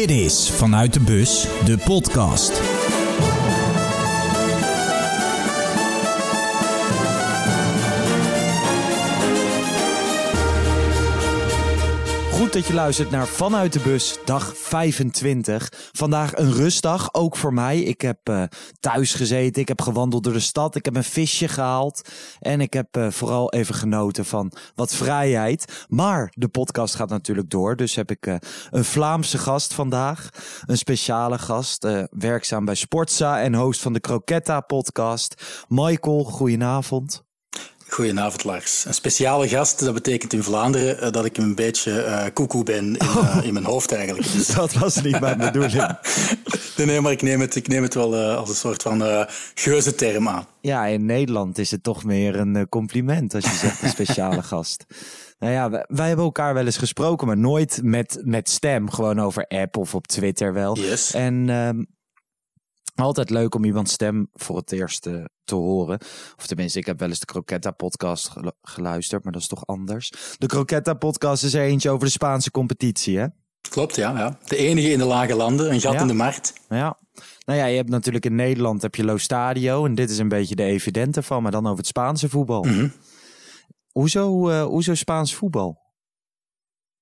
Dit is Vanuit de Bus, de podcast. Goed dat je luistert naar Vanuit de Bus, dag 25. Vandaag een rustdag, ook voor mij. Ik heb uh, thuis gezeten, ik heb gewandeld door de stad, ik heb een visje gehaald. En ik heb uh, vooral even genoten van wat vrijheid. Maar de podcast gaat natuurlijk door, dus heb ik uh, een Vlaamse gast vandaag. Een speciale gast, werkzaam bij Sportza en host van de Croquetta podcast. Michael, goedenavond. Goedenavond Lars. Een speciale gast, dat betekent in Vlaanderen uh, dat ik een beetje uh, koekoe ben in, uh, in, mijn hoofd eigenlijk. Dus... dat was niet mijn bedoeling. nee, maar ik neem het, ik neem het wel als een soort van uh, geuzenterm aan. Ja, in Nederland is het toch meer een compliment als je zegt een speciale gast. Nou ja, wij, wij, hebben elkaar wel eens gesproken, maar nooit met, met stem. Gewoon over app of op Twitter wel. Yes. En ehm, altijd leuk om iemands stem voor het eerst uh, te horen. Of tenminste, ik heb wel eens de Croquetta podcast geluisterd, maar dat is toch anders. De Croquetta podcast is er eentje over de Spaanse competitie, hè? Klopt, ja. ja. De enige in de lage landen, een gat ja. in de markt. Ja. Nou ja, je hebt natuurlijk in Nederland heb je Lo Stadio. En dit is een beetje de evidente van, maar dan over het Spaanse voetbal. Mm -hmm. hoezo, uh, hoezo Spaans voetbal?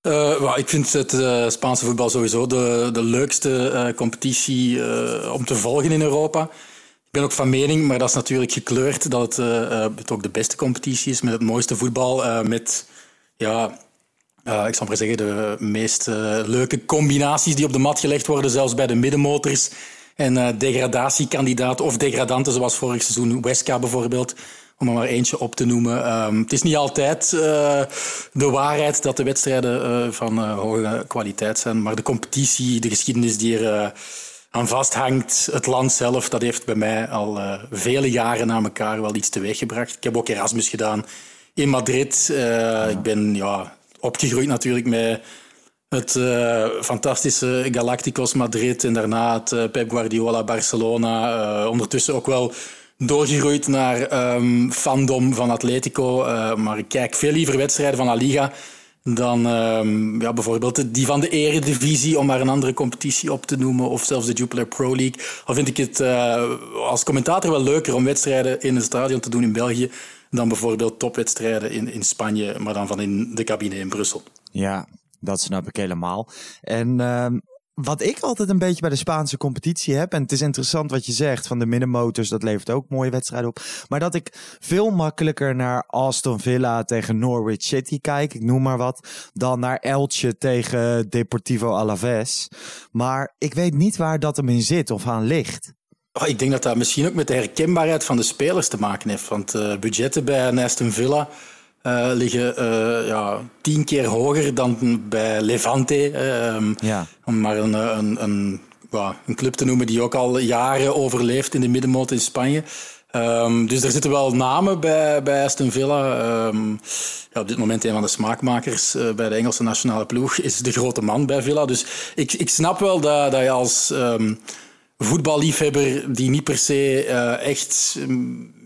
Well, ik vind het uh, Spaanse voetbal sowieso de, de leukste uh, competitie om te volgen in Europa. Ik ben ook van mening, maar dat is natuurlijk gekleurd, dat het, het ook de beste competitie is met het mooiste voetbal. met, ja, ik zal maar zeggen, de meest leuke combinaties die op de mat gelegd worden, zelfs bij de middenmotors. En degradatiekandidaten of degradanten, zoals vorig seizoen Wesca bijvoorbeeld om er maar eentje op te noemen. Um, het is niet altijd uh, de waarheid dat de wedstrijden uh, van hoge kwaliteit zijn, maar de competitie, de geschiedenis die er aan vasthangt, het land zelf, dat heeft bij mij al vele jaren na elkaar wel iets teweeggebracht. Ik heb ook Erasmus gedaan in Madrid. Ik ben ja, opgegroeid natuurlijk met het uh, fantastische Galacticos Madrid en daarna het uh, Pep Guardiola Barcelona. Uh, ondertussen ook wel doorgegroeid naar um, fandom van Atletico. maar ik kijk veel liever wedstrijden van La Liga dan um, ja, bijvoorbeeld die van de Eredivisie, om maar een andere competitie op te noemen, of zelfs de Jupiler Pro League. Al vind ik het als commentator wel leuker om wedstrijden in een stadion te doen in België dan bijvoorbeeld topwedstrijden in, in Spanje, maar dan van in de cabine in Brussel. Ja, dat snap ik helemaal. En uh, wat ik altijd een beetje bij de Spaanse competitie heb, en het is interessant wat je zegt van de middenmotors, dat levert ook mooie wedstrijden op. Maar dat ik veel makkelijker naar Aston Villa tegen Norwich City kijk, ik noem maar wat, dan naar Elche tegen Deportivo Alaves. Maar ik weet niet waar dat hem in zit of aan ligt. Oh, ik denk dat dat misschien ook met de herkenbaarheid van de spelers te maken heeft. Want uh, budgetten bij Aston Villa uh, liggen uh, ja, tien keer hoger dan bij Levante. Um, ja. Om maar een, een, een, well, een, club te noemen die ook al jaren overleeft in de middenmoot in Spanje. Um, dus er zitten wel namen bij, bij Aston Villa. Um, ja, op dit moment een van de smaakmakers uh, bij de Engelse nationale ploeg is de grote man bij Villa. Dus ik, ik snap wel dat, dat je als voetballiefhebber die niet per se echt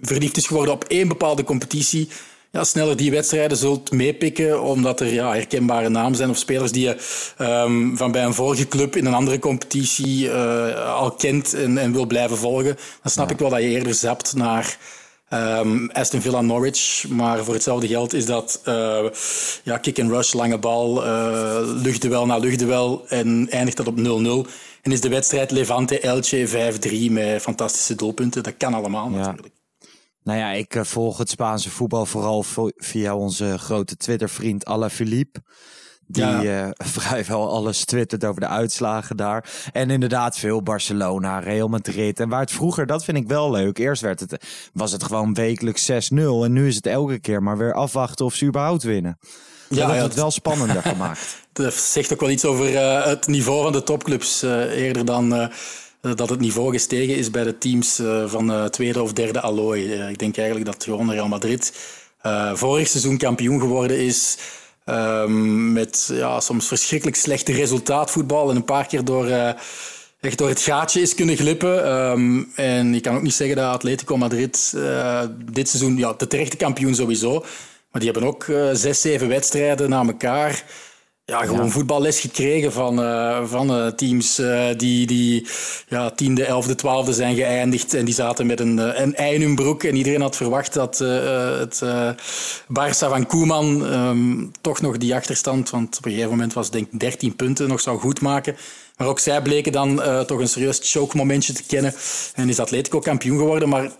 verliefd is geworden op één bepaalde competitie ja, sneller die wedstrijden zult meepikken, omdat er ja, herkenbare namen zijn of spelers die je um, van bij een vorige club in een andere competitie uh, al kent en, en, wil blijven volgen. Dan snap ja. ik wel dat je eerder zapt naar um, Aston Villa Norwich. Maar voor hetzelfde geld is dat uh, ja, kick and rush, lange bal, uh, luchtduel na luchtduel en eindigt dat op 0-0. En is de wedstrijd Levante-Elche 5-3 met fantastische doelpunten. Dat kan allemaal ja. natuurlijk. Nou ja, ik uh, volg het Spaanse voetbal vooral via onze grote Twitter-vriend Alaphilippe. Die ja. uh, vrijwel alles twittert over de uitslagen daar. En inderdaad veel Barcelona, Real Madrid. En waar het vroeger, dat vind ik wel leuk. Eerst werd het, was het gewoon wekelijks 6-0. En nu is het elke keer maar weer afwachten of ze überhaupt winnen. Ja, dat heeft het wel spannender gemaakt. Dat zegt ook wel iets over uh, het niveau van de topclubs. eerder dan dat het niveau gestegen is bij de teams van de tweede of derde allooi. Ik denk eigenlijk dat gewoon Real Madrid vorig seizoen kampioen geworden is. Um, met ja, soms verschrikkelijk slechte resultaatvoetbal en een paar keer door, echt door het gaatje is kunnen glippen. Um, en je kan ook niet zeggen dat Atletico Madrid dit seizoen, ja, de terechte kampioen sowieso, maar die hebben ook zes, zeven wedstrijden na elkaar ja, gewoon voetballes gekregen van, uh, van uh, teams uh, die, die ja, tiende, elfde, twaalfde zijn geëindigd. En die zaten met een, een ei in hun broek. En iedereen had verwacht dat het Barça van Koeman um, toch nog die achterstand, want op een gegeven moment was het denk ik 13 punten, nog zou goedmaken. Maar ook zij bleken dan toch een serieus choke-momentje te kennen. En is Atletico kampioen geworden. Maar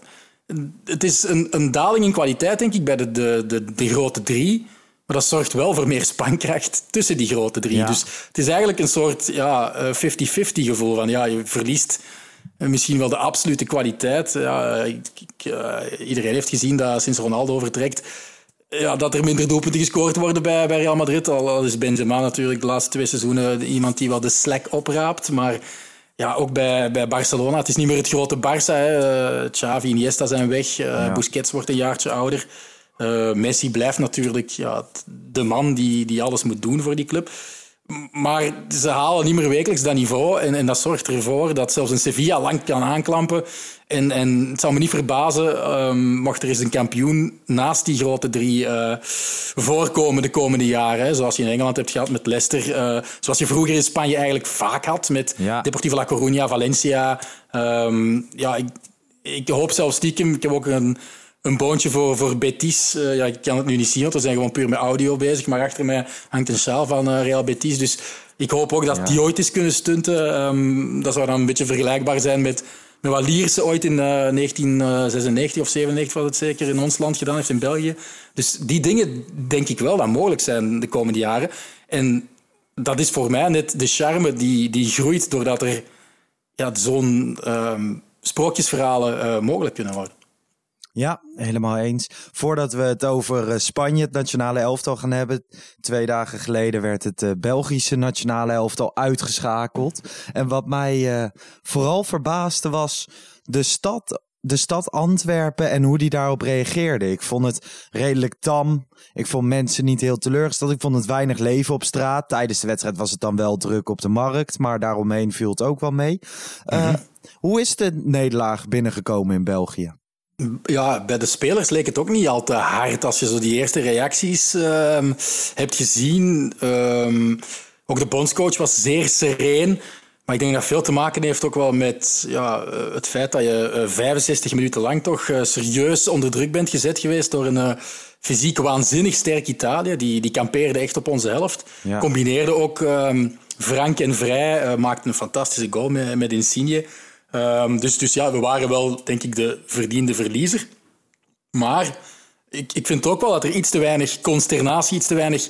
het is een, een daling in kwaliteit, denk ik, bij de, de, de, de grote drie. Maar dat zorgt wel voor meer spankracht tussen die grote drie. Dus het is eigenlijk een soort 50-50 ja, 50 eh, gevoel van ja, je verliest eh, misschien wel de absolute kwaliteit. Ja, ik, uh, iedereen heeft gezien dat sinds Ronaldo vertrekt, ja, dat er minder doelpunten gescoord worden bij, bij Real Madrid. Al is Benzema natuurlijk de laatste twee seizoenen iemand die wel de slack opraapt. Maar ja, ook bij, bij Barcelona. Het is niet meer het grote Barça. Hè. Xavi, Iniesta zijn weg. Ja. Busquets wordt een jaartje ouder. Uh, Messi blijft natuurlijk ja, de man die, die alles moet doen voor die club. Maar ze halen niet meer wekelijks dat niveau. En, en dat zorgt ervoor dat zelfs een Sevilla lang kan aanklampen. En, en het zou me niet verbazen um, mocht er eens een kampioen naast die grote drie uh, voorkomen de komende jaren. Hè. Zoals je in Engeland hebt gehad met Leicester. Uh, zoals je vroeger in Spanje eigenlijk vaak had met ja. Deportivo La Coruña, Valencia. Um, ja, ik, ik hoop zelfs stiekem. Ik heb ook een een boontje voor, voor Betis. Uh, ja, ik kan het nu niet zien, want we zijn gewoon puur met audio bezig. Maar achter mij hangt een sjaal van uh, Real Betis. Dus ik hoop ook dat die ooit eens kunnen stunten. Um, dat zou dan een beetje vergelijkbaar zijn met, met wat Lierse ooit in uh, 1996 of 97 was het zeker in ons land gedaan heeft in België. Dus die dingen denk ik wel dat mogelijk zijn de komende jaren. En dat is voor mij net de charme die, die groeit doordat er ja, zo'n um, sprookjesverhalen mogelijk kunnen worden. Ja, helemaal eens. Voordat we het over eh, Spanje, het nationale elftal, gaan hebben. Twee dagen geleden werd het eh, Belgische nationale elftal uitgeschakeld. En wat mij uh, vooral verbaasde was de stad, de stad Antwerpen en hoe die daarop reageerde. Ik vond het redelijk tam. Ik vond mensen niet heel teleurgesteld. Ik vond het weinig leven op straat. Tijdens de wedstrijd was het dan wel druk op de markt. Maar daaromheen viel het ook wel mee. Uh, Hoe is de nederlaag binnengekomen in België? Ja, bij de spelers leek het ook niet al te hard als je zo die eerste reacties uh, hebt gezien. Um, ook de bondscoach was zeer sereen. Maar ik denk dat veel te maken heeft ook wel met ja, eh, het feit dat je 65 eh, minuten lang toch uh, serieus onder druk bent gezet geweest door een uh, fysiek waanzinnig sterk Italië. Die, die kampeerde echt op onze helft. Ja. Combineerde ook um, frank en vrij. maakte een fantastische goal met, met Insigne. Um, dus, dus ja, we waren wel, denk ik, de verdiende verliezer. Maar ik, ik vind ook wel dat er iets te weinig consternatie, iets te weinig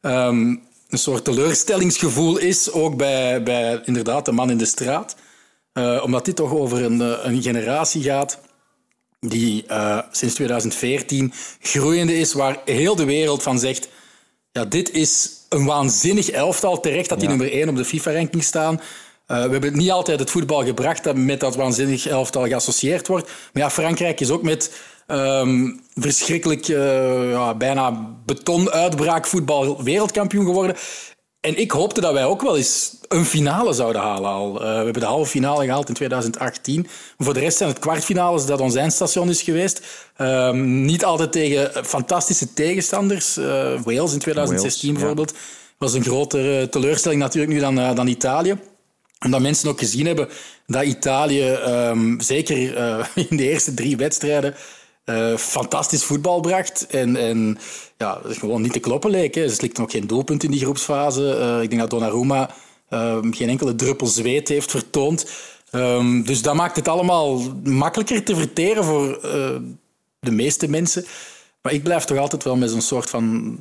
um, een soort teleurstellingsgevoel is, ook bij, bij inderdaad de man in de straat. Uh, omdat dit toch over een, eh, een generatie gaat die uh, sinds 2014 groeiende is, waar heel de wereld van zegt, ja, dit is een waanzinnig elftal. Terecht dat die nummer 1 op de FIFA-ranking staan. Uh, we hebben niet altijd het voetbal gebracht dat met dat waanzinnig elftal geassocieerd wordt. Maar ja, Frankrijk is ook met um, verschrikkelijk uh, ja, bijna betonuitbraak voetbal wereldkampioen geworden. En ik hoopte dat wij ook wel eens een finale zouden halen al. Uh, we hebben de halve finale gehaald in 2018. Maar voor de rest zijn het kwartfinales dat ons eindstation is geweest. Um, niet altijd tegen fantastische tegenstanders. Wales in 2016 Wales, bijvoorbeeld. Ja. was een grotere teleurstelling natuurlijk nu dan, dan Italië omdat mensen ook gezien hebben dat Italië, um, zeker uh, in de eerste drie wedstrijden, uh, fantastisch voetbal bracht. En, en ja, gewoon niet te kloppen leek. Hè. Ze slikten ook geen doelpunt in die groepsfase. Uh, ik denk dat Donnarumma um, geen enkele druppel zweet heeft vertoond. Um, dus dat maakt het allemaal makkelijker te verteren voor de meeste mensen. Maar ik blijf toch altijd wel met zo'n soort van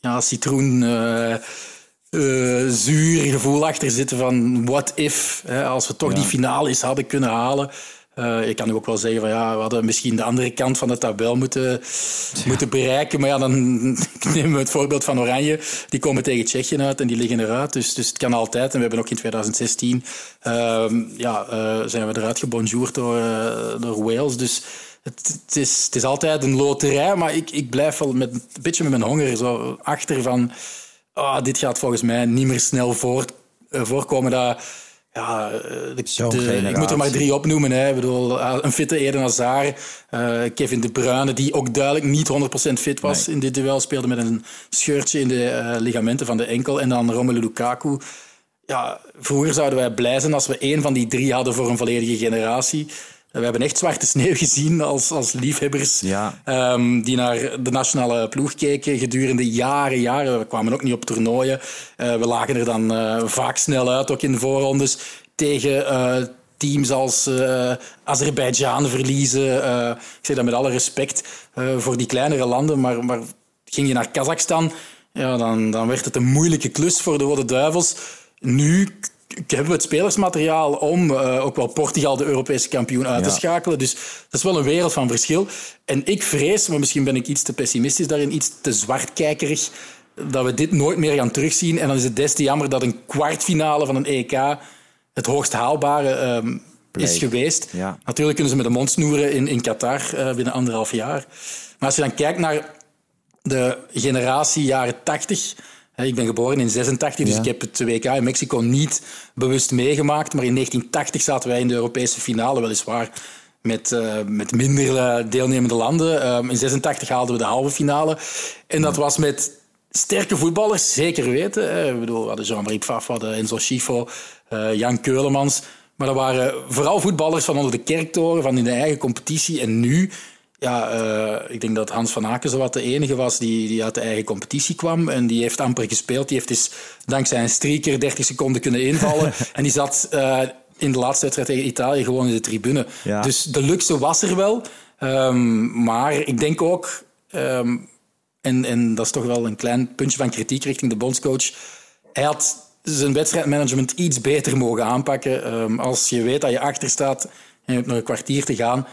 ja, citroen uh, zuur gevoel achter zitten van what if, hè, als we toch die finale eens hadden kunnen halen. Uh, je kan nu ook wel zeggen van ja, we hadden misschien de andere kant van de tabel moeten, moeten bereiken. Maar ja, dan nemen we het voorbeeld van Oranje. Die komen tegen Tsjechië uit en die liggen eruit. Dus, dus het kan altijd. En we hebben ook in 2016 uh, ja, uh, zijn we eruit gebonjourd door, door Wales. Dus het, het, is, het is altijd een loterij. Maar ik, ik blijf wel met, een beetje met mijn honger zo achter van oh, dit gaat volgens mij niet meer snel uh, voorkomen dat, ja, de, ik moet er maar drie opnoemen. Hè. Ik bedoel, een fitte Eden Hazard, uh, Kevin De Bruyne, die ook duidelijk niet 100% fit was in dit duel, speelde met een scheurtje in de uh, ligamenten van de enkel. En dan Romelu Lukaku. Ja, vroeger zouden wij blij zijn als we één van die drie hadden voor een volledige generatie. We hebben echt zwarte sneeuw gezien als, als liefhebbers ja. um, die naar de nationale ploeg keken gedurende jaren, jaren. We kwamen ook niet op toernooien. Uh, we lagen er dan uh, vaak snel uit, ook in de voorrondes, tegen uh, teams als Azerbeidzjan verliezen. ik zeg dat met alle respect voor die kleinere landen, maar, maar ging je naar Kazachstan, ja, dan, dan werd het een moeilijke klus voor de Rode Duivels. Nu hebben we het spelersmateriaal om uh, ook wel Portugal de Europese kampioen uit te schakelen. Dus dat is wel een wereld van verschil. En ik vrees, maar misschien ben ik iets te pessimistisch daarin, iets te zwartkijkerig, dat we dit nooit meer gaan terugzien. En dan is het des te jammer dat een kwartfinale van een EK het hoogst haalbare um, is geweest. Ja. Natuurlijk kunnen ze met de mond snoeren in, in Qatar uh, binnen anderhalf jaar. Maar als je dan kijkt naar de generatie jaren 80 ik ben geboren in 86, dus ik heb het WK in Mexico niet bewust meegemaakt. Maar in 1980 zaten wij in de Europese finale, weliswaar met, uh, met minder uh, deelnemende landen. Um, in 86 haalden we de halve finale. En dat was met sterke voetballers, zeker weten. Ik bedoel, we hadden Jean-Marie Pfaff, we hadden Enzo Schifo, uh, Jan Keulemans. Maar dat waren vooral voetballers van onder de kerktoren, van in de eigen competitie. En nu ja, uh, ik denk dat Hans van Aken zowat de enige was die, die uit de eigen competitie kwam. En die heeft amper gespeeld. Die heeft dus dankzij een streaker 30 seconden kunnen invallen. en die zat uh, in de laatste wedstrijd tegen Italië gewoon in de tribune. Ja. Dus de luxe was er wel. Um, maar ik denk ook, um, en, en dat is toch wel een klein puntje van kritiek richting de bondscoach. Hij had zijn wedstrijdmanagement iets beter mogen aanpakken. Um, als je weet dat je achter staat en je hebt nog een kwartier te gaan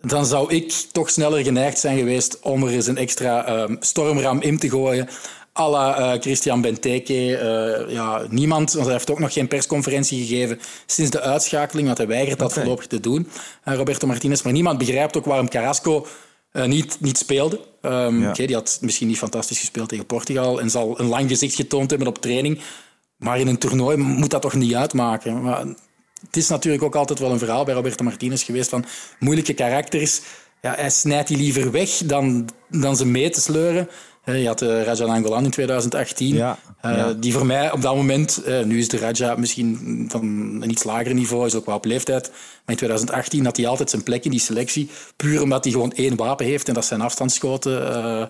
dan zou ik toch sneller geneigd zijn geweest om er eens een extra uh, stormram in te gooien. à la uh, Christian Benteke. Uh, ja, niemand, want hij heeft ook nog geen persconferentie gegeven sinds de uitschakeling, want hij weigert dat okay. voorlopig te doen, uh, Roberto Martinez. Maar niemand begrijpt ook waarom Carrasco niet, niet speelde. Um, ja. okay, die had misschien niet fantastisch gespeeld tegen Portugal en zal een lang gezicht getoond hebben op training. Maar in een toernooi moet dat toch niet uitmaken. Maar het is natuurlijk ook altijd wel een verhaal bij Roberto Martinez geweest van moeilijke karakters. Ja, hij snijdt die liever weg dan, dan ze mee te sleuren. Je had de Raja Angolan in 2018, ja, uh, ja. die voor mij op dat moment, uh, nu is de Raja misschien van een iets lager niveau, is ook wel op leeftijd, maar in 2018 had hij altijd zijn plek in die selectie, puur omdat hij gewoon één wapen heeft en dat zijn afstandsschoten. Uh,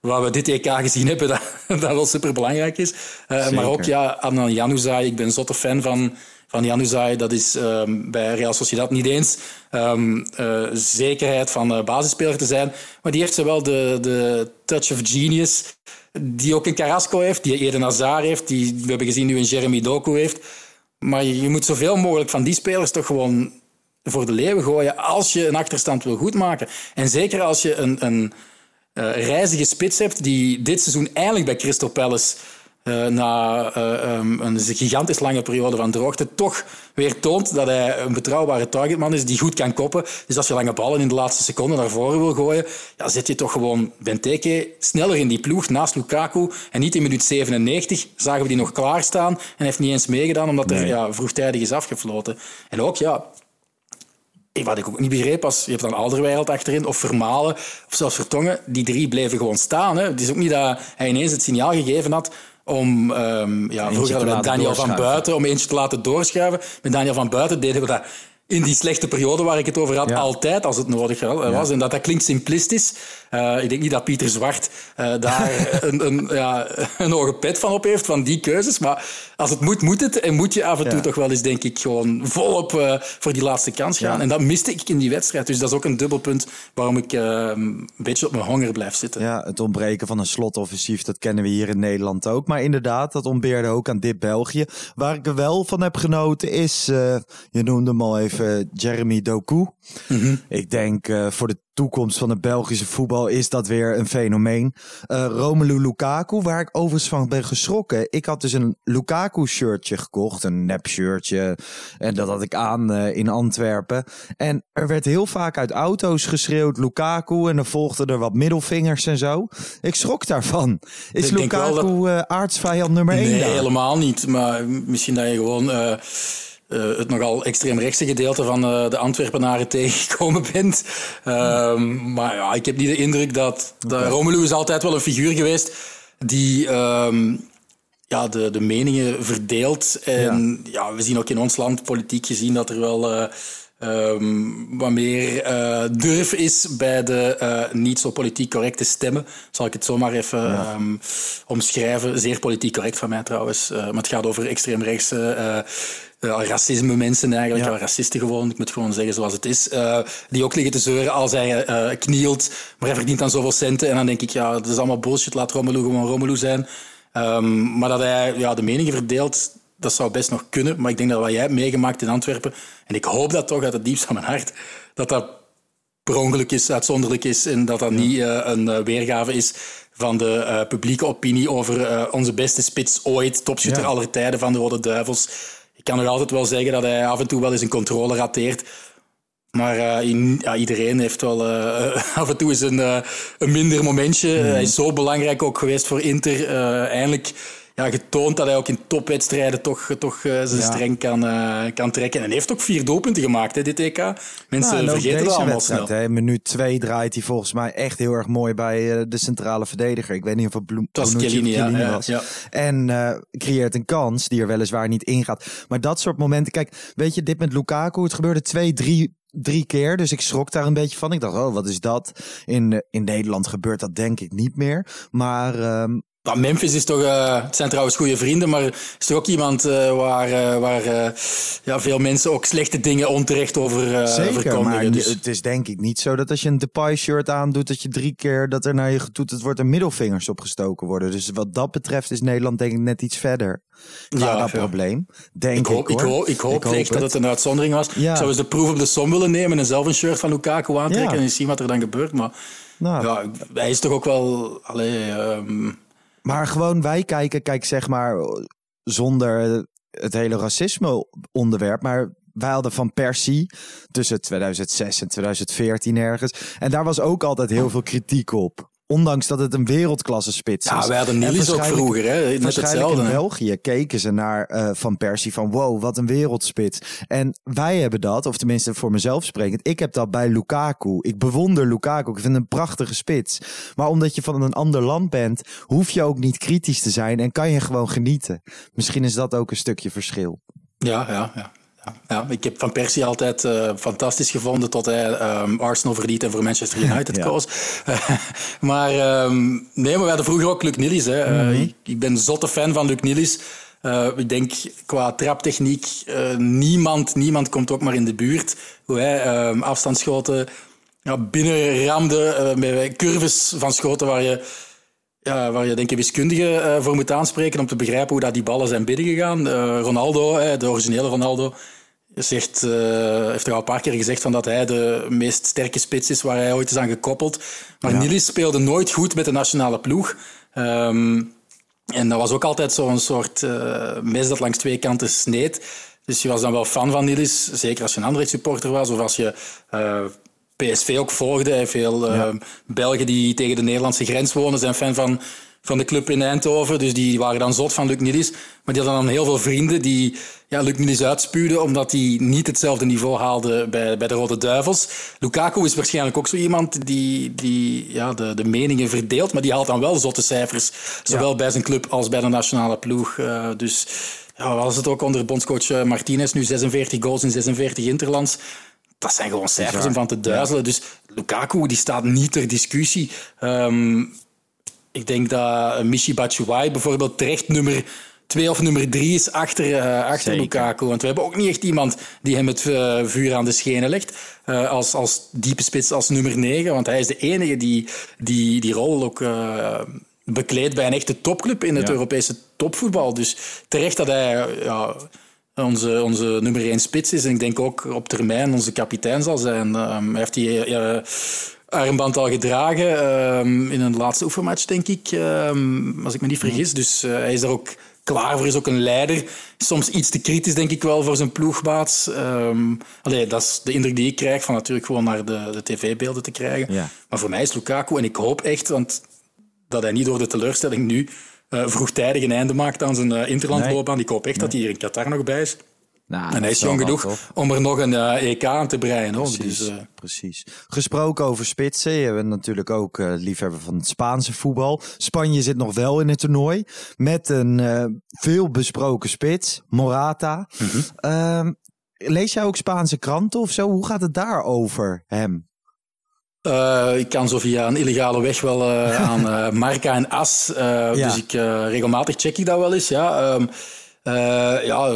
waar we dit EK gezien hebben, dat, dat wel super belangrijk is. maar ook ja, Adnan Januzaj, ik ben zotte fan van van Januzaj. Dat is um, bij Real Sociedad niet eens um, uh, zekerheid van uh, basisspeler te zijn. Maar die heeft zowel de, de touch of genius, die ook een Carrasco heeft, die Eden Hazard heeft, die we hebben gezien nu een Jeremy Doku heeft. Maar je, moet zoveel mogelijk van die spelers toch gewoon voor de leeuwen gooien als je een achterstand wil goedmaken. En zeker als je een, een uh, reizige spits hebt die dit seizoen eindelijk bij Crystal Palace uh, na uh, um, een gigantisch lange periode van droogte toch weer toont dat hij een betrouwbare targetman is die goed kan koppen. Dus als je lange ballen in de laatste seconde naar voren wil gooien, ja, zet je toch gewoon Benteke sneller in die ploeg naast Lukaku. En niet in minuut 97 zagen we die nog klaarstaan en hij heeft niet eens meegedaan omdat nee. er ja, vroegtijdig is afgefloten. En ook, ja, wat ik ook niet begreep, als je hebt dan Alderweireld achterin, of Vermalen, of zelfs Vertongen, die drie bleven gewoon staan. Hè. Het is ook niet dat hij ineens het signaal gegeven had om um, ja, vroeger hadden we Daniel van Buiten om eentje te laten doorschuiven. Met Daniel van Buiten deden we dat in die slechte periode waar ik het over had, ja. altijd als het nodig was. Ja. En dat, dat klinkt simplistisch. Uh, ik denk niet dat Pieter Zwart uh, daar een, een, ja, een hoge pet van op heeft, van die keuzes. Maar als het moet, moet het. En moet je af en toe toch wel eens, denk ik, gewoon volop uh, voor die laatste kans gaan. En dat miste ik in die wedstrijd. Dus dat is ook een dubbelpunt waarom ik een beetje op mijn honger blijf zitten. Ja, het ontbreken van een slotoffensief, dat kennen we hier in Nederland ook. Maar inderdaad, dat ontbeerde ook aan dit België. Waar ik er wel van heb genoten is, je noemde hem al even, Jeremy Doku. Mm -hmm. Ik denk voor de toekomst van het Belgische voetbal is dat weer een fenomeen. Uh, Romelu Lukaku, waar ik overigens van ben geschrokken. Ik had dus een Lukaku-shirtje gekocht, een nep-shirtje. En dat had ik aan uh, in Antwerpen. En er werd heel vaak uit auto's geschreeuwd Lukaku. En dan volgden er wat middelvingers en zo. Ik schrok daarvan. Is ik Lukaku dat... uh, aardsvijand nummer 1 Nee, daar? helemaal niet. Maar misschien dat je gewoon het nogal extreemrechtse gedeelte van de Antwerpenaren tegengekomen bent. Ehm, maar ja, ik heb niet de indruk dat... Okay. Romelu is altijd wel een figuur geweest die... Ehm, ja, de, de meningen verdeelt. En ja. we zien ook in ons land politiek gezien dat er wel um, wat meer uh, durf is bij de uh, niet zo politiek correcte stemmen. Zal ik het zomaar even ja. um, omschrijven. Zeer politiek correct van mij trouwens. Uh, maar het gaat over extreemrechtse racisme mensen eigenlijk. Ja. Ja, racisten gewoon, ik moet gewoon zeggen zoals het is. die ook liggen te zeuren als hij knielt, maar hij verdient dan zoveel centen. En dan denk ik, ja, dat is allemaal bullshit. Laat Romelu gewoon Romelu zijn. Um, maar dat hij ja, de meningen verdeelt dat zou best nog kunnen. Maar ik denk dat wat jij hebt meegemaakt in Antwerpen, en ik hoop dat toch uit het diepst van mijn hart, dat dat per ongeluk is, uitzonderlijk is en dat dat niet uh, een weergave is van de uh, publieke opinie over onze beste spits ooit, topschutter ja. aller tijden van de Rode Duivels. Ik kan nog altijd wel zeggen dat hij af en toe wel eens een controle rateert. Maar in, ja, iedereen heeft wel af en toe eens een, een minder momentje. Mm. Hij is zo belangrijk ook geweest voor Inter. eindelijk ja, getoond dat hij ook in topwedstrijden toch, toch uh, zijn ja. streng kan, uh, kan trekken. En hij heeft ook vier doelpunten gemaakt, hè, dit EK. Mensen nou, vergeten dat allemaal snel. Hè, minuut twee draait hij volgens mij echt heel erg mooi bij uh, de centrale verdediger. Ik weet niet of het Bloem was. Chiellini, ja, was. En creëert een kans die er weliswaar niet ingaat. Maar dat soort momenten, kijk, weet je, dit met Lukaku, het gebeurde twee, drie drie keer. Dus ik schrok daar een beetje van. Ik dacht, oh, wat is dat? In, in Nederland gebeurt dat denk ik niet meer. Maar um, nou, Memphis is toch, uh, het zijn trouwens goede vrienden, maar is toch ook iemand uh, waar, uh, waar ja, veel mensen ook slechte dingen onterecht over Zeker, maar dus... het is denk ik niet zo dat als je een Depay-shirt aandoet, dat je drie keer dat er naar je getoeterd wordt en middelvingers opgestoken worden. Dus wat dat betreft is Nederland denk ik net iets verder. Ja, dat probleem. Denk ik, hoop, ik, hoop, ik hoop, ik echt dat het een uitzondering was. Ja. Ik zou eens de proef op de som willen nemen en zelf een shirt van Lukaku aantrekken ja. en zien wat er dan gebeurt. Maar nou. ja, hij is toch ook wel... Allee, um, maar gewoon wij kijken, kijk zeg maar, zonder het hele racisme onderwerp, maar wij hadden van Persie tussen 2006 en 2014 ergens. En daar was ook altijd heel veel kritiek op. Ondanks dat het een wereldklasse spits is. Ja, wij hadden Niels ook vroeger, hè? Net hetzelfde. in België keken ze naar uh, Van Persie van wow, wat een wereldspits. En wij hebben dat, of tenminste voor mezelf sprekend, ik heb dat bij Lukaku. Ik bewonder Lukaku, ik vind een prachtige spits. Maar omdat je van een ander land bent, hoef je ook niet kritisch te zijn en kan je gewoon genieten. Misschien is dat ook een stukje verschil. Ja, ja, ja. Ja, ik heb Van Persie altijd uh, fantastisch gevonden tot hij um, Arsenal verliet en voor Manchester United ja. koos. maar um, nee, maar we hadden vroeger ook Luc Nilis. Hè. Mm -hmm. uh, ik, ik, ben zotte fan van Luc Nilis. Uh, ik denk qua traptechniek, niemand, niemand komt ook maar in de buurt. Hoe hij um, afstandsschoten ja, binnenramde met curves van schoten waar je ja, waar je denk ik wiskundige uh, voor moet aanspreken om te begrijpen hoe dat die ballen zijn binnengegaan. Uh, Ronaldo, uh, de originele Ronaldo, zegt, heeft er al een paar keer gezegd van dat hij de meest sterke spits is waar hij ooit is aan gekoppeld. Maar ja. Nilis speelde nooit goed met de nationale ploeg. Um, en dat was ook altijd zo'n soort mes dat langs twee kanten sneed. Dus je was dan wel fan van Nilis, zeker als je een andere supporter was of als je PSV ook volgde. Veel ja. uh, Belgen die tegen de Nederlandse grens wonen zijn fan van, van de club in Eindhoven. Dus die waren dan zot van Luc Nilis. Maar die hadden dan heel veel vrienden die ja, Luc Nilis uitspuwden omdat hij niet hetzelfde niveau haalde bij, bij de Rode Duivels. Lukaku is waarschijnlijk ook zo iemand die, die ja, de, de meningen verdeelt, maar die haalt dan wel zotte cijfers. Zowel ja. bij zijn club als bij de nationale ploeg. Uh, dus ja, was het ook onder bondscoach eh, Martinez nu 46 goals in 46 interlands dat zijn gewoon cijfers om van te duizelen. Ja. Dus Lukaku die staat niet ter discussie. Um, ik denk dat Michi Batshuayi bijvoorbeeld terecht nummer twee of nummer drie is achter, uh, achter Lukaku. Want we hebben ook niet echt iemand die hem het uh, vuur aan de schenen legt. Uh, als, als diepe spits als nummer negen. Want hij is de enige die die, die rol ook bekleedt bij een echte topclub in het ja. Europese topvoetbal. Dus terecht dat hij ja, onze, onze nummer 1 spits is. En ik denk ook op termijn onze kapitein zal zijn. Um, hij heeft die uh, armband al gedragen um, in een laatste oefenmatch, denk ik. Um, als ik me niet vergis. Dus uh, hij is daar ook klaar voor. Is ook een leider. Soms iets te kritisch, denk ik wel, voor zijn ploegbaas. Um, allee, dat is de indruk die ik krijg van natuurlijk gewoon naar de, de tv-beelden te krijgen. Ja. Maar voor mij is Lukaku, en ik hoop echt want dat hij niet door de teleurstelling nu vroegtijdig een einde maakt aan zijn uh, interlandloopbaan. Nee. Ik hoop echt nee. dat hij hier in Qatar nog bij is. Nou, en hij is jong genoeg om er nog een EK aan te breien. Hoor. Precies, dus, precies. Gesproken over spitsen. Je bent natuurlijk ook liefhebber van het Spaanse voetbal. Spanje zit nog wel in het toernooi. Met een veel besproken spits, Morata. Mm lees jij ook Spaanse kranten of zo? Hoe gaat het daar over hem? Uh, ik kan zo via een illegale weg wel uh, aan uh, Marca en As. Ja. Dus ik, regelmatig check ik dat wel eens. Ja, um, ja,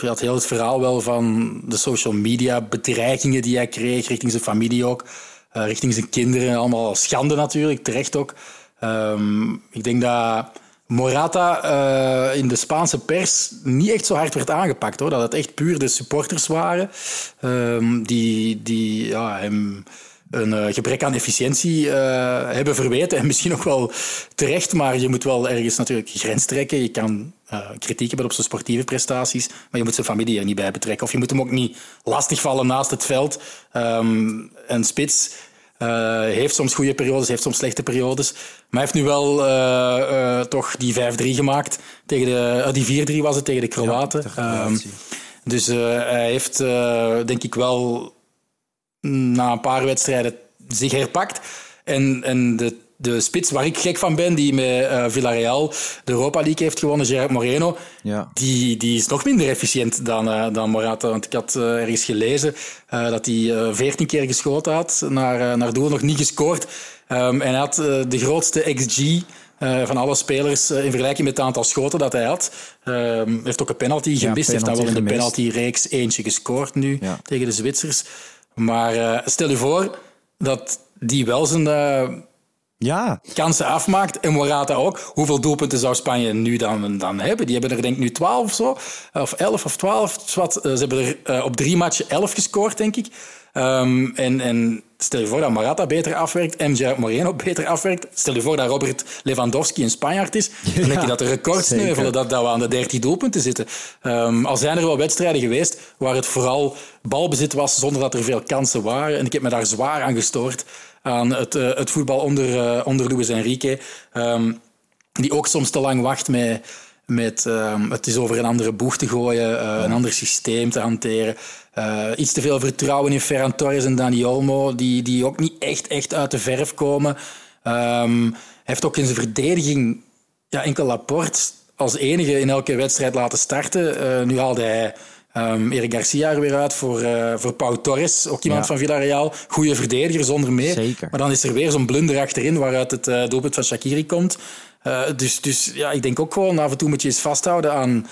je had heel het verhaal wel van de social media bedreigingen die hij kreeg richting zijn familie ook. richting zijn kinderen. Allemaal schande natuurlijk, terecht ook. Um, ik denk dat Morata uh, in de Spaanse pers niet echt zo hard werd aangepakt. Hoor. Dat het echt puur de supporters waren um, die, die ja, hem een uh, gebrek aan efficiëntie uh, hebben verweten. En misschien ook wel terecht, maar je moet wel ergens natuurlijk grens trekken. Je kan kritiek hebben op zijn sportieve prestaties, maar je moet zijn familie er niet bij betrekken. Of je moet hem ook niet lastigvallen naast het veld. Um, een spits uh, heeft soms goede periodes, heeft soms slechte periodes. Maar hij heeft nu wel uh, uh, toch die 5-3 gemaakt. Tegen de, die 4-3 was het tegen de Kroaten. Ja, um, dus hij heeft denk ik wel na een paar wedstrijden zich herpakt. En, en de de spits waar ik gek van ben, die met uh, Villarreal de Europa League heeft gewonnen, Gerard Moreno, ja. die, die is nog minder efficiënt dan, uh, dan Morata. Want ik had uh, ergens gelezen dat hij 14 keer geschoten had naar, naar doel, nog niet gescoord. Um, en hij had de grootste XG van alle spelers in vergelijking met het aantal schoten dat hij had. Um, heeft ook een penalty gemist. Ja, heeft dan wel in de penaltyreeks eentje gescoord nu ja. tegen de Zwitsers. Maar stel je voor dat die wel zijn ja. kansen afmaakt. En Morata ook. Hoeveel doelpunten zou Spanje nu dan, dan hebben? Die hebben er denk ik nu 12 of zo. Of 11 of 12. Wat. Eh, ze hebben er op drie matchen 11 gescoord, denk ik. Um, en, en stel je voor dat Morata beter afwerkt en Gerard Moreno beter afwerkt. Stel je voor dat Robert Lewandowski een Spanjaard is. Ja, dan denk je dat de records sneuvelen, dat, dat we aan de 30 doelpunten zitten. Um, al zijn er wel wedstrijden geweest waar het vooral balbezit was zonder dat er veel kansen waren. En ik heb me daar zwaar aan gestoord aan het, uh, het voetbal onder, uh, onder Luis Enrique. Um, die ook soms te lang wacht met, met um, het is over een andere boeg te gooien, uh, een ander systeem te hanteren. iets te veel vertrouwen in Ferran Torres en Dani Olmo, die, die ook niet echt, echt uit de verf komen. Um, hij heeft ook in zijn verdediging ja, enkel Laporte als enige in elke wedstrijd laten starten. nu haalde hij Um, Eric Garcia er weer uit voor, uh, voor Pau Torres, ook iemand van Villarreal. Goede verdediger, zonder meer. Zeker. Maar dan is er weer zo'n blunder achterin waaruit het doelpunt van Shakiri komt. Uh, dus, dus ja, ik denk ook gewoon af en toe moet je eens vasthouden aan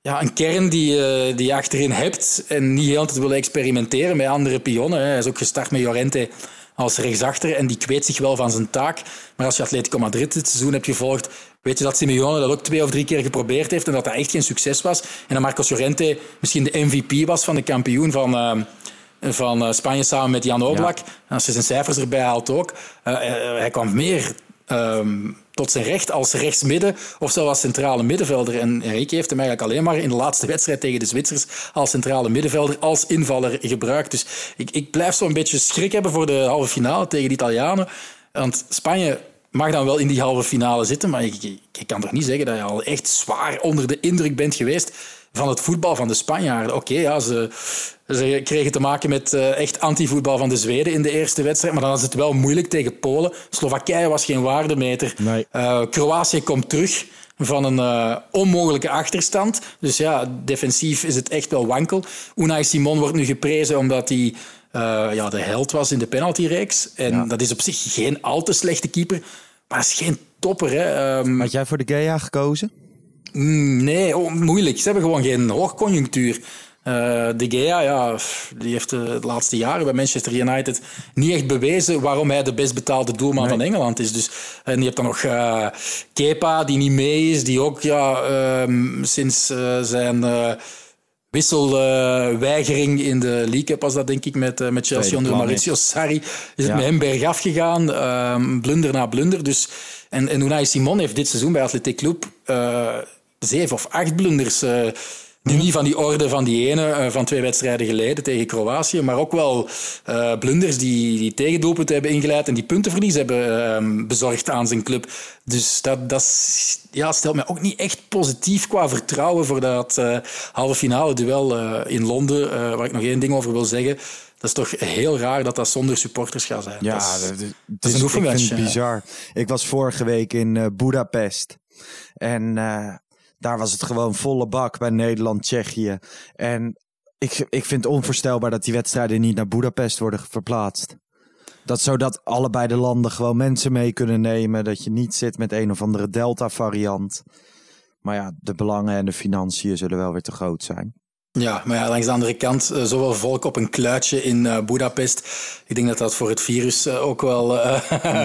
ja, een kern die, uh, die je achterin hebt en niet heel tijd willen experimenteren met andere pionnen. Hè. Hij is ook gestart met Llorente als rechtsachter en die kweet zich wel van zijn taak. Maar als je Atletico Madrid dit seizoen hebt gevolgd, weet je dat Simeone dat ook twee of drie keer geprobeerd heeft en dat dat echt geen succes was. En dat Marcos Llorente misschien de MVP was van de kampioen van... Uh, van Spanje samen met Jan Oblak. Ja. Als je zijn cijfers erbij haalt ook. Uh, hij kwam meer um, tot zijn recht als rechtsmidden of zelfs als centrale middenvelder. En Enrique heeft hem eigenlijk alleen maar in de laatste wedstrijd tegen de Zwitsers als centrale middenvelder, als invaller gebruikt. Dus ik, ik blijf zo'n beetje schrik hebben voor de halve finale tegen de Italianen. Want Spanje mag dan wel in die halve finale zitten, maar ik, ik, kan toch niet zeggen dat je al echt zwaar onder de indruk bent geweest van het voetbal van de Spanjaarden. Oké, ja, ze, ze kregen te maken met uh, echt anti-voetbal van de Zweden in de eerste wedstrijd, maar dan was het wel moeilijk tegen Polen. Slowakije was geen waardemeter. Nee. Uh, Kroatië komt terug van een uh, onmogelijke achterstand. Dus ja, defensief is het echt wel wankel. Unai Simon wordt nu geprezen omdat hij ja, de held was in de penaltyreeks. En ja. dat is op zich geen al te slechte keeper, maar is geen topper. Hè. Um, Had jij voor de Gea gekozen? Mm, nee, oh, moeilijk. Ze hebben gewoon geen hoogconjunctuur. Uh, de Gea, ja, die heeft de laatste jaren bij Manchester United niet echt bewezen waarom hij de best betaalde doelman nee. van Engeland is. Dus, en je hebt dan nog uh, Kepa, die niet mee is, die ook ja, um, sinds uh, zijn wisselweigering in de League Cup was dat denk ik met, met Chelsea onder Maurizio Sarri, is het met hem bergaf gegaan, um, blunder na blunder. Dus, en, en Unai Simon heeft dit seizoen bij Athletic Club zeven of acht blunders nu niet van die orde van die ene uh, van twee wedstrijden geleden tegen Kroatië, maar ook wel uh, blunders die, die tegendoelpunten hebben ingeleid en die puntenverlies hebben uh, bezorgd aan zijn club. Dus dat, dat ja, stelt mij ook niet echt positief qua vertrouwen voor dat uh, halve finale duel in Londen, waar ik nog één ding over wil zeggen. Dat is toch heel raar dat dat zonder supporters gaat zijn. Ja, dat is, dat is een oefenwedstrijd. Ik vind het bizar. Ik was vorige week in Budapest. En daar was het gewoon volle bak bij Nederland-Tsjechië. En ik, ik vind het onvoorstelbaar dat die wedstrijden niet naar Budapest worden verplaatst. Dat zodat allebei de landen gewoon mensen mee kunnen nemen. Dat je niet zit met een of andere Delta-variant. Maar ja, de belangen en de financiën zullen wel weer te groot zijn. Ja, maar ja, langs de andere kant, uh, zoveel volk op een kluitje in uh, Budapest. Ik denk dat dat voor het virus uh, ook wel.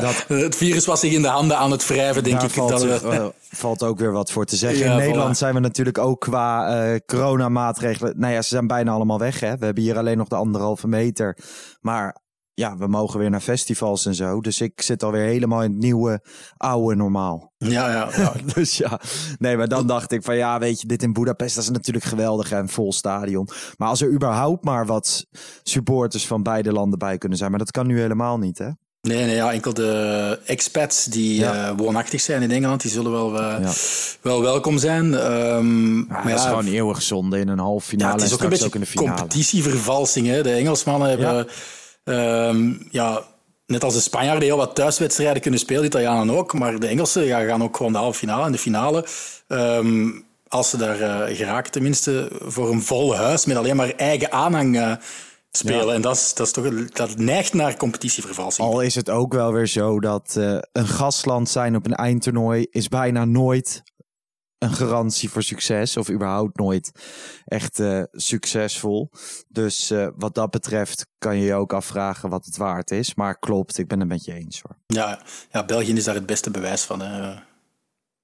dat, het virus was zich in de handen aan het wrijven, denk ik. Valt, dat we... valt ook weer wat voor te zeggen. Ja, in Nederland zijn we natuurlijk ook qua coronamaatregelen. Nou ja, ze zijn bijna allemaal weg. Hè? We hebben hier alleen nog de anderhalve meter. Maar ja, we mogen weer naar festivals en zo. Dus ik zit alweer helemaal in het nieuwe, oude normaal. Ja, ja. ja. dus ja, nee, maar dan dacht ik van ja, weet je, dit in Budapest, dat is natuurlijk geweldig en vol stadion. Maar als er überhaupt maar wat supporters van beide landen bij kunnen zijn. Maar dat kan nu helemaal niet, hè? Nee, nee ja, enkel de expats die ja. uh, woonachtig zijn in Engeland, die zullen wel, uh, ja. wel welkom zijn. Um, ja, maar dat is gewoon eeuwig zonde in een halve finale. Ja, het is ook een beetje ook in de finale. competitievervalsing. Hè? De Engelsmannen hebben Um, ja, net als de Spanjaarden heel wat thuiswedstrijden kunnen spelen, de Italianen ook. Maar de Engelsen ja, gaan ook gewoon de halve finale en de finale. Um, als ze daar uh, geraken, tenminste, voor een vol huis met alleen maar eigen aanhang uh, spelen. Ja. En dat, is, dat, is toch, dat neigt naar competitievervalsing. Al is het ook wel weer zo dat uh, een gastland zijn op een eindtoernooi is bijna nooit een garantie voor succes. Of überhaupt nooit echt uh, succesvol. Dus uh, wat dat betreft kan je je ook afvragen wat het waard is. Maar klopt, ik ben het met je eens hoor. Ja, ja België is daar het beste bewijs van. Hè.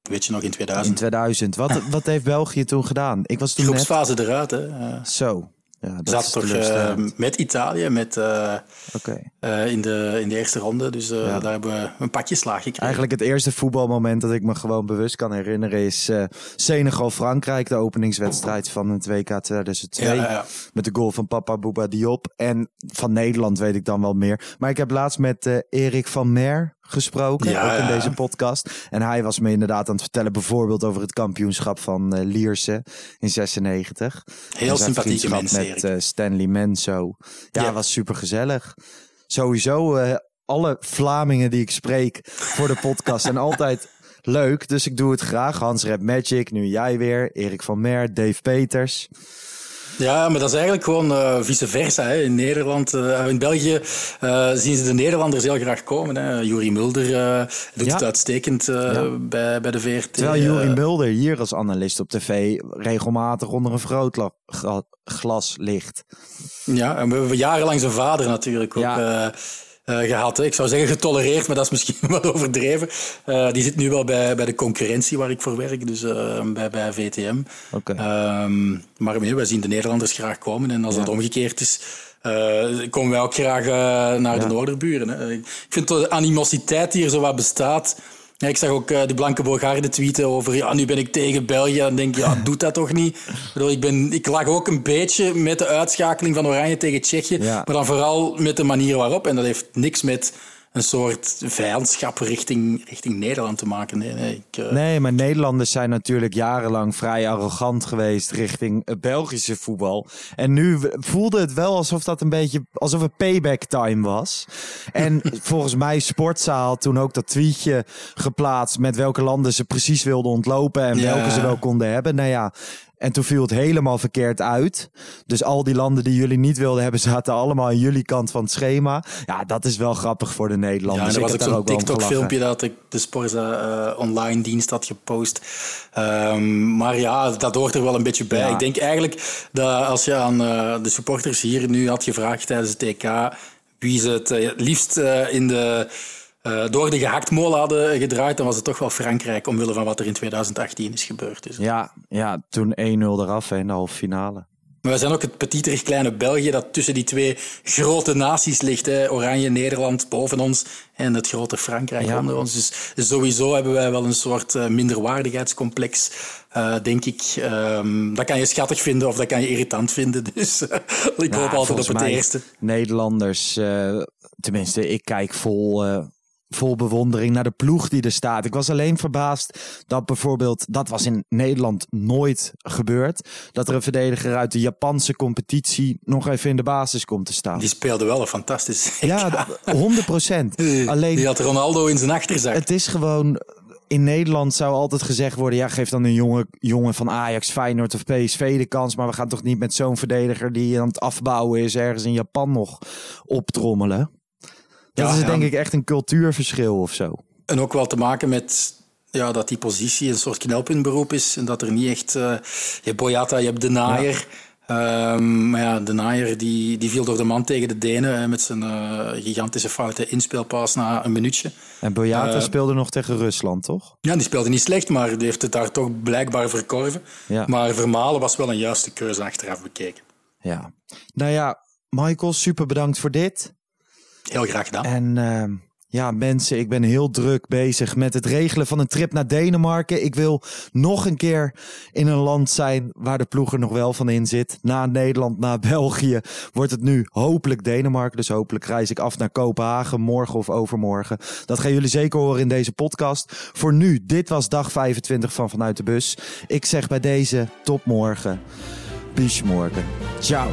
Weet je nog in 2000? In 2000. Wat, wat heeft België toen gedaan? Ik was toen Groepsfase net... eruit hè. Uh, Zo. Ja, dat toch uh, met Italië met, uh, okay. uh, in, de, in de eerste ronde. Dus ja. daar hebben we een pakje slaag gekregen. Eigenlijk het eerste voetbalmoment dat ik me gewoon bewust kan herinneren is Senegal-Frankrijk. De openingswedstrijd van het WK 2002. Ja, met de goal van Papa Bouba Diop. En van Nederland weet ik dan wel meer. Maar ik heb laatst met Erik van Mer gesproken, ja, ook in deze podcast. En hij was me inderdaad aan het vertellen bijvoorbeeld over het kampioenschap van uh, Lierse in 96. Heel sympathieke mensen, met uh, Stanley Menso. Ja, ja, was super gezellig. Sowieso uh, alle Vlamingen die ik spreek voor de podcast zijn altijd leuk. Dus ik doe het graag. Hans Rap Magic, nu jij weer. Erik van Mer, Dave Peters. Ja, maar dat is eigenlijk gewoon uh, vice versa. Hè. In Nederland, uh, in België uh, zien ze de Nederlanders heel graag komen. Hè. Juri Mulder doet ja. het uitstekend ja. bij, bij de VRT. Terwijl Juri Mulder hier als analist op tv regelmatig onder een vergrootglas ligt. Ja, en we hebben jarenlang zijn vader natuurlijk ook... Ja uh, gehad. Hè. Ik zou zeggen getolereerd, maar dat is misschien wat overdreven. Uh, die zit nu wel bij, bij de concurrentie waar ik voor werk, dus uh, bij, bij VTM. Okay. Um, maar nee, wij zien de Nederlanders graag komen. En als ja. dat omgekeerd is, komen wij ook graag naar ja. de Noorderburen. Hè. Ik vind de animositeit die er zo wat bestaat ja, ik zag ook uh, die Blanke Bogarde tweeten over ja, nu ben ik tegen België. Dan denk je, ja, doet dat toch niet? Ik, ben, ik lag ook een beetje met de uitschakeling van Oranje tegen Tsjechië. Ja. Maar dan vooral met de manier waarop. En dat heeft niks met een soort vijandschap richting, richting Nederland te maken. Nee, nee, ik, uh... nee, maar Nederlanders zijn natuurlijk jarenlang vrij arrogant geweest richting het Belgische voetbal. En nu voelde het wel alsof dat een beetje alsof het payback time was. En volgens mij Sportzaal toen ook dat tweetje geplaatst met welke landen ze precies wilden ontlopen en ja. welke ze wel konden hebben. Nou ja, en toen viel het helemaal verkeerd uit. Dus al die landen die jullie niet wilden hebben, zaten allemaal aan jullie kant van het schema. Ja, dat is wel grappig voor de Nederlanders. Ja, er was ook zo'n TikTok-filmpje dat ik de Sporza uh, online dienst had gepost. Um, maar ja, dat hoort er wel een beetje bij. Ja. Ik denk eigenlijk dat als je aan uh, de supporters hier nu had gevraagd tijdens het TK wie ze het uh, liefst in de uh, door de gehaktmolen hadden gedraaid, dan was het toch wel Frankrijk omwille van wat er in 2018 is gebeurd. Dus. Ja, ja, toen 1-0 eraf in de halve finale. Maar we zijn ook het petiterig kleine België dat tussen die twee grote naties ligt. Hè. Oranje Nederland boven ons en het grote Frankrijk onder ons. Dus sowieso hebben wij wel een soort uh, minderwaardigheidscomplex, uh, denk ik. Um, dat kan je schattig vinden of dat kan je irritant vinden. Dus uh, ik hoop altijd op het eerste. Nederlanders, tenminste, ik kijk vol vol bewondering naar de ploeg die er staat. Ik was alleen verbaasd dat bijvoorbeeld, dat was in Nederland nooit gebeurd, dat er een verdediger uit de Japanse competitie nog even in de basis komt te staan. Die speelde wel een fantastisch. Ja, 100 procent. Alleen. Die had Ronaldo in zijn achterzak. Het is gewoon. In Nederland zou altijd gezegd worden: ja, geef dan een jonge, jongen van Ajax, Feyenoord of PSV de kans. Maar we gaan toch niet met zo'n verdediger die aan het afbouwen is, ergens in Japan nog optrommelen. Dat is denk ik echt een cultuurverschil of zo. En ook wel te maken met ja, dat die positie een soort knelpuntberoep is. En dat er niet echt... Uh, je hebt Boyata, je hebt De Naaier. Ehm, maar ja, De Naaier die, die viel door de man tegen de Denen met zijn uh, gigantische foute inspeelpaas na een minuutje. En Boyata uh, speelde nog tegen Rusland, toch? Ja, die speelde niet slecht, maar die heeft het daar toch blijkbaar verkorven. Ja. Maar Vermalen was wel een juiste keuze achteraf bekeken. Ja. Nou ja, Michael, super bedankt voor dit. Heel graag gedaan. En uh, ja, mensen, ik ben heel druk bezig met het regelen van een trip naar Denemarken. Ik wil nog een keer in een land zijn waar de ploeg er nog wel van in zit. Na Nederland, na België wordt het nu hopelijk Denemarken. Dus hopelijk reis ik af naar Kopenhagen morgen of overmorgen. Dat gaan jullie zeker horen in deze podcast. Voor nu, dit was dag 25 van Vanuit de Bus. Ik zeg bij deze tot morgen. Bis morgen. Ciao.